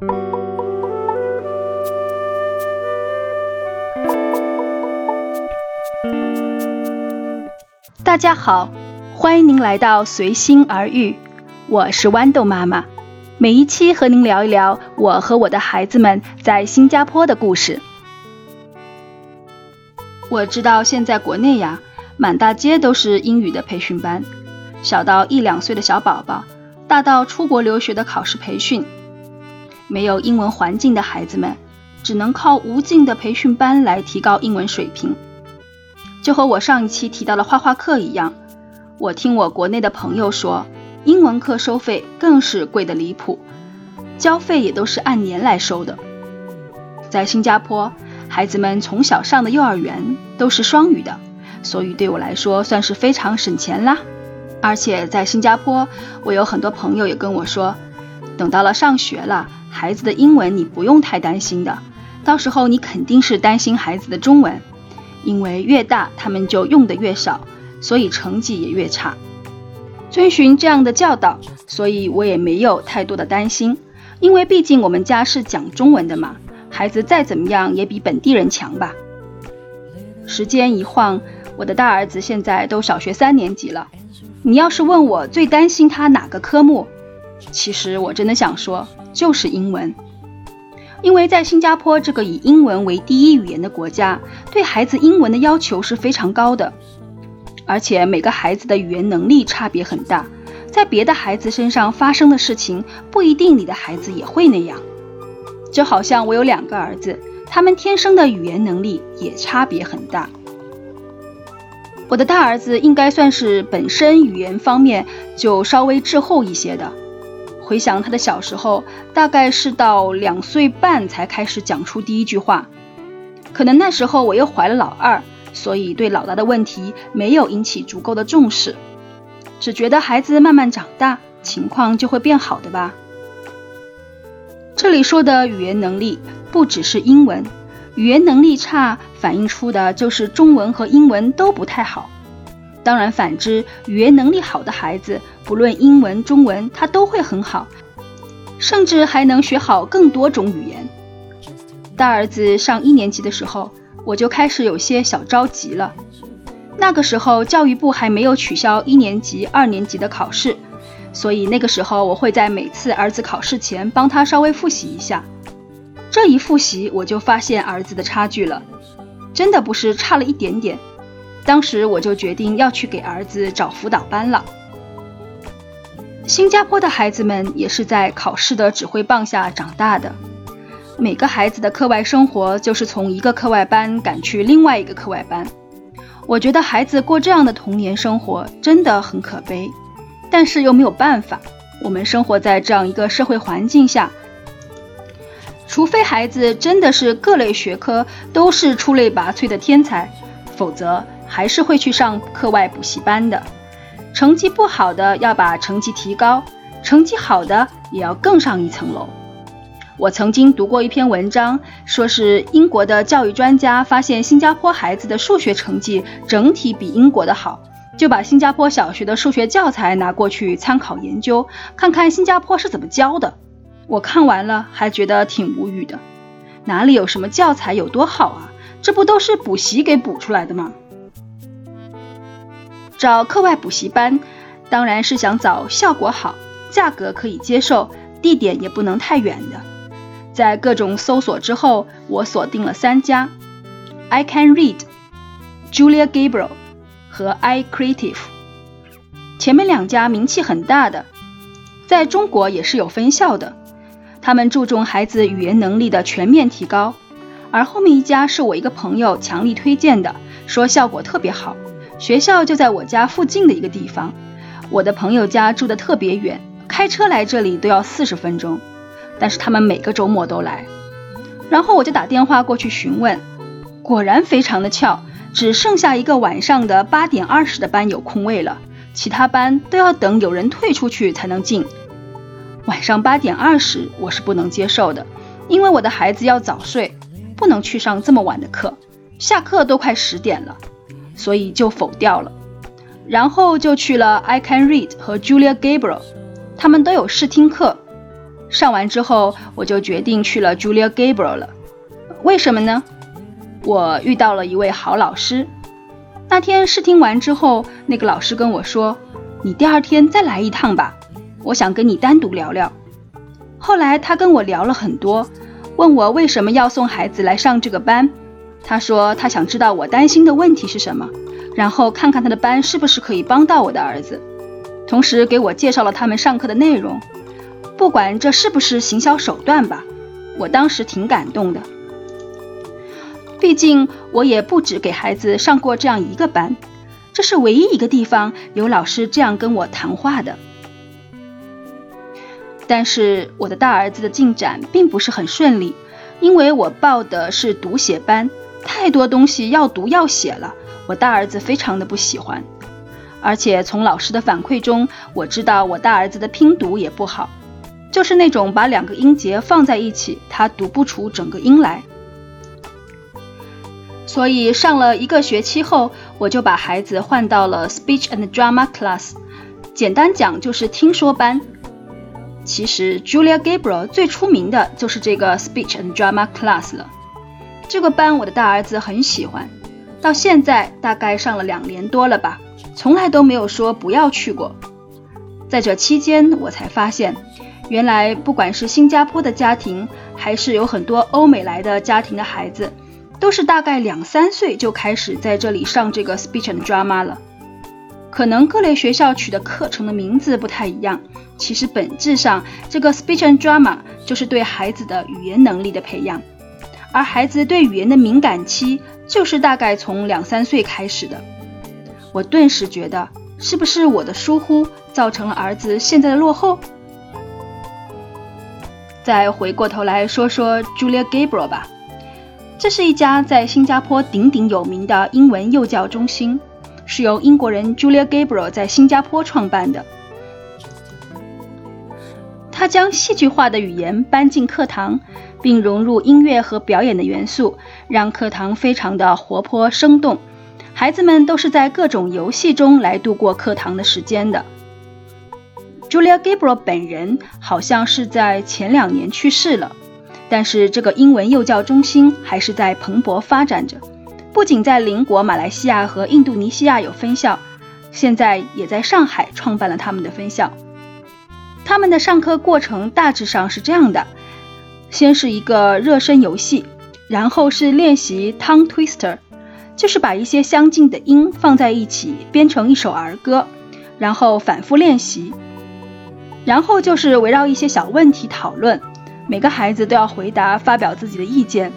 大家好，欢迎您来到随心而遇，我是豌豆妈妈。每一期和您聊一聊我和我的孩子们在新加坡的故事。我知道现在国内呀，满大街都是英语的培训班，小到一两岁的小宝宝，大到出国留学的考试培训。没有英文环境的孩子们，只能靠无尽的培训班来提高英文水平。就和我上一期提到的画画课一样，我听我国内的朋友说，英文课收费更是贵的离谱，交费也都是按年来收的。在新加坡，孩子们从小上的幼儿园都是双语的，所以对我来说算是非常省钱啦。而且在新加坡，我有很多朋友也跟我说，等到了上学了，孩子的英文你不用太担心的，到时候你肯定是担心孩子的中文。因为越大，他们就用的越少，所以成绩也越差。遵循这样的教导，所以我也没有太多的担心。因为毕竟我们家是讲中文的嘛，孩子再怎么样也比本地人强吧。时间一晃，我的大儿子现在都小学三年级了。你要是问我最担心他哪个科目，其实我真的想说，就是英文。因为在新加坡这个以英文为第一语言的国家，对孩子英文的要求是非常高的，而且每个孩子的语言能力差别很大，在别的孩子身上发生的事情不一定你的孩子也会那样。就好像我有两个儿子，他们天生的语言能力也差别很大。我的大儿子应该算是本身语言方面就稍微滞后一些的。回想他的小时候，大概是到两岁半才开始讲出第一句话。可能那时候我又怀了老二，所以对老大的问题没有引起足够的重视，只觉得孩子慢慢长大，情况就会变好的吧。这里说的语言能力不只是英文，语言能力差反映出的就是中文和英文都不太好。当然，反之，语言能力好的孩子，不论英文、中文，他都会很好，甚至还能学好更多种语言。大儿子上一年级的时候，我就开始有些小着急了。那个时候，教育部还没有取消一年级、二年级的考试，所以那个时候我会在每次儿子考试前帮他稍微复习一下。这一复习，我就发现儿子的差距了，真的不是差了一点点。当时我就决定要去给儿子找辅导班了。新加坡的孩子们也是在考试的指挥棒下长大的，每个孩子的课外生活就是从一个课外班赶去另外一个课外班。我觉得孩子过这样的童年生活真的很可悲，但是又没有办法，我们生活在这样一个社会环境下，除非孩子真的是各类学科都是出类拔萃的天才，否则。还是会去上课外补习班的，成绩不好的要把成绩提高，成绩好的也要更上一层楼。我曾经读过一篇文章，说是英国的教育专家发现新加坡孩子的数学成绩整体比英国的好，就把新加坡小学的数学教材拿过去参考研究，看看新加坡是怎么教的。我看完了还觉得挺无语的，哪里有什么教材有多好啊？这不都是补习给补出来的吗？找课外补习班，当然是想找效果好、价格可以接受、地点也不能太远的。在各种搜索之后，我锁定了三家：I Can Read、Julia Gabriel 和 I Creative。前面两家名气很大的，在中国也是有分校的。他们注重孩子语言能力的全面提高，而后面一家是我一个朋友强力推荐的，说效果特别好。学校就在我家附近的一个地方，我的朋友家住的特别远，开车来这里都要四十分钟。但是他们每个周末都来，然后我就打电话过去询问，果然非常的巧，只剩下一个晚上的八点二十的班有空位了，其他班都要等有人退出去才能进。晚上八点二十我是不能接受的，因为我的孩子要早睡，不能去上这么晚的课，下课都快十点了。所以就否掉了，然后就去了 I Can Read 和 Julia Gabriel，他们都有试听课。上完之后，我就决定去了 Julia Gabriel 了。为什么呢？我遇到了一位好老师。那天试听完之后，那个老师跟我说：“你第二天再来一趟吧，我想跟你单独聊聊。”后来他跟我聊了很多，问我为什么要送孩子来上这个班。他说他想知道我担心的问题是什么，然后看看他的班是不是可以帮到我的儿子。同时给我介绍了他们上课的内容。不管这是不是行销手段吧，我当时挺感动的。毕竟我也不止给孩子上过这样一个班，这是唯一一个地方有老师这样跟我谈话的。但是我的大儿子的进展并不是很顺利，因为我报的是读写班，太多东西要读要写了，我大儿子非常的不喜欢。而且从老师的反馈中，我知道我大儿子的拼读也不好，就是那种把两个音节放在一起，他读不出整个音来。所以上了一个学期后，我就把孩子换到了 Speech and Drama Class，简单讲就是听说班。其实 Julia Gabriel 最出名的就是这个 Speech and Drama Class 了。这个班我的大儿子很喜欢，到现在大概上了两年多了吧，从来都没有说不要去过。在这期间，我才发现，原来不管是新加坡的家庭，还是有很多欧美来的家庭的孩子。都是大概两三岁就开始在这里上这个 speech and drama 了。可能各类学校取的课程的名字不太一样，其实本质上这个 speech and drama 就是对孩子的语言能力的培养，而孩子对语言的敏感期就是大概从两三岁开始的。我顿时觉得，是不是我的疏忽造成了儿子现在的落后？再回过头来说说 Julia Gabriel 吧。这是一家在新加坡鼎鼎有名的英文幼教中心，是由英国人 Julia Gabriel 在新加坡创办的。他将戏剧化的语言搬进课堂，并融入音乐和表演的元素，让课堂非常的活泼生动。孩子们都是在各种游戏中来度过课堂的时间的。Julia Gabriel 本人好像是在前两年去世了。但是这个英文幼教中心还是在蓬勃发展着，不仅在邻国马来西亚和印度尼西亚有分校，现在也在上海创办了他们的分校。他们的上课过程大致上是这样的：先是一个热身游戏，然后是练习 tongue twister，就是把一些相近的音放在一起编成一首儿歌，然后反复练习，然后就是围绕一些小问题讨论。每个孩子都要回答，发表自己的意见，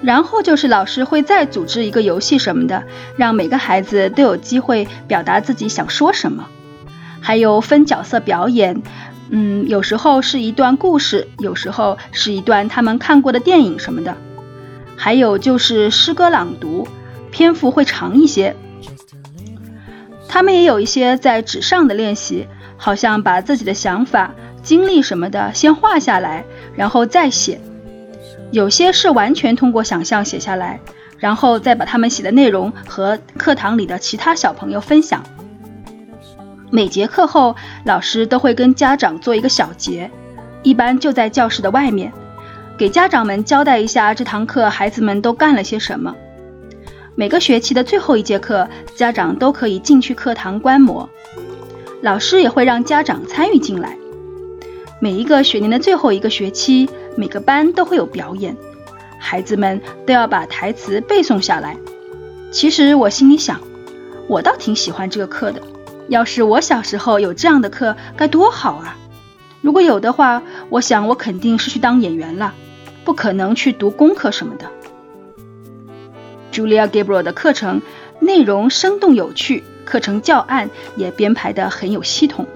然后就是老师会再组织一个游戏什么的，让每个孩子都有机会表达自己想说什么。还有分角色表演，嗯，有时候是一段故事，有时候是一段他们看过的电影什么的。还有就是诗歌朗读，篇幅会长一些。他们也有一些在纸上的练习，好像把自己的想法。经历什么的，先画下来，然后再写。有些是完全通过想象写下来，然后再把他们写的内容和课堂里的其他小朋友分享。每节课后，老师都会跟家长做一个小结，一般就在教室的外面，给家长们交代一下这堂课孩子们都干了些什么。每个学期的最后一节课，家长都可以进去课堂观摩，老师也会让家长参与进来。每一个学年的最后一个学期，每个班都会有表演，孩子们都要把台词背诵下来。其实我心里想，我倒挺喜欢这个课的。要是我小时候有这样的课，该多好啊！如果有的话，我想我肯定是去当演员了，不可能去读功课什么的。Julia Gabriel 的课程内容生动有趣，课程教案也编排得很有系统。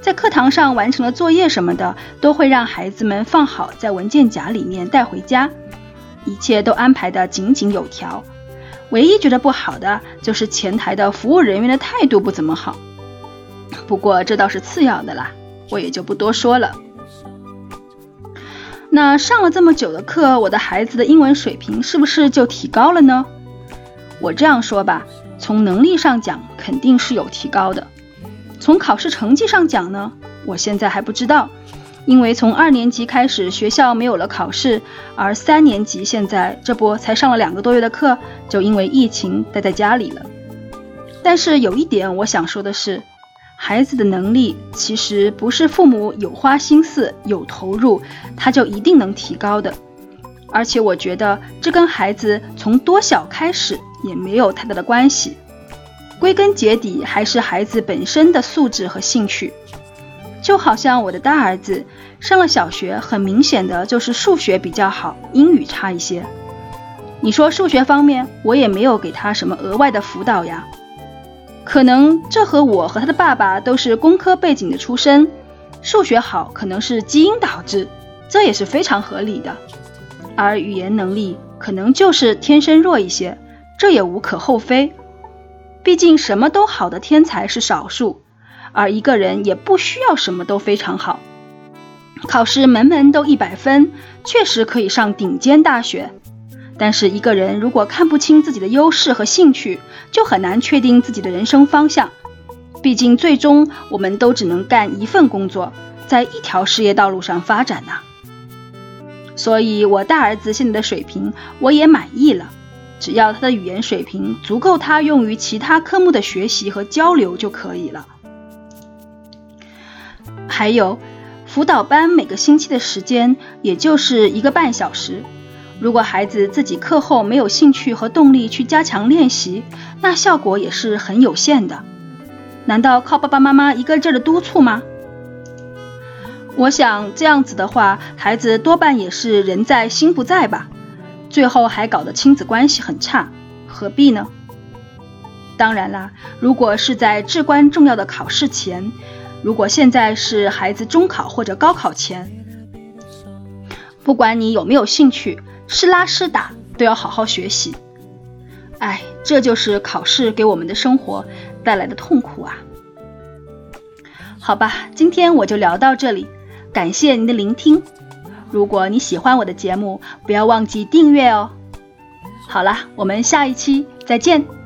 在课堂上完成了作业什么的，都会让孩子们放好在文件夹里面带回家，一切都安排的井井有条。唯一觉得不好的就是前台的服务人员的态度不怎么好，不过这倒是次要的啦，我也就不多说了。那上了这么久的课，我的孩子的英文水平是不是就提高了呢？我这样说吧，从能力上讲，肯定是有提高的。从考试成绩上讲呢，我现在还不知道，因为从二年级开始学校没有了考试，而三年级现在这不才上了两个多月的课，就因为疫情待在家里了。但是有一点我想说的是，孩子的能力其实不是父母有花心思、有投入，他就一定能提高的。而且我觉得这跟孩子从多小开始也没有太大的关系，归根结底还是孩子本身的素质和兴趣。就好像我的大儿子上了小学，很明显的就是数学比较好，英语差一些。你说数学方面，我也没有给他什么额外的辅导呀。可能这和我和他的爸爸都是工科背景的出身，数学好可能是基因导致，这也是非常合理的。而语言能力可能就是天生弱一些，这也无可厚非。毕竟什么都好的天才是少数，而一个人也不需要什么都非常好。考试门门都一百分，确实可以上顶尖大学。但是一个人如果看不清自己的优势和兴趣，就很难确定自己的人生方向。毕竟最终我们都只能干一份工作，在一条事业道路上发展呐。所以，我大儿子现在的水平我也满意了，只要他的语言水平足够他用于其他科目的学习和交流就可以了。还有，辅导班每个星期的时间也就是一个半小时，如果孩子自己课后没有兴趣和动力去加强练习，那效果也是很有限的。难道靠爸爸妈妈一个劲儿的督促吗？我想这样子的话，孩子多半也是人在心不在吧，最后还搞得亲子关系很差，何必呢？当然啦，如果是在至关重要的考试前，如果现在是孩子中考或者高考前，不管你有没有兴趣，是拉是打都要好好学习。哎，这就是考试给我们的生活带来的痛苦啊。好吧，今天我就聊到这里。感谢您的聆听，如果你喜欢我的节目，不要忘记订阅哦。好了，我们下一期再见。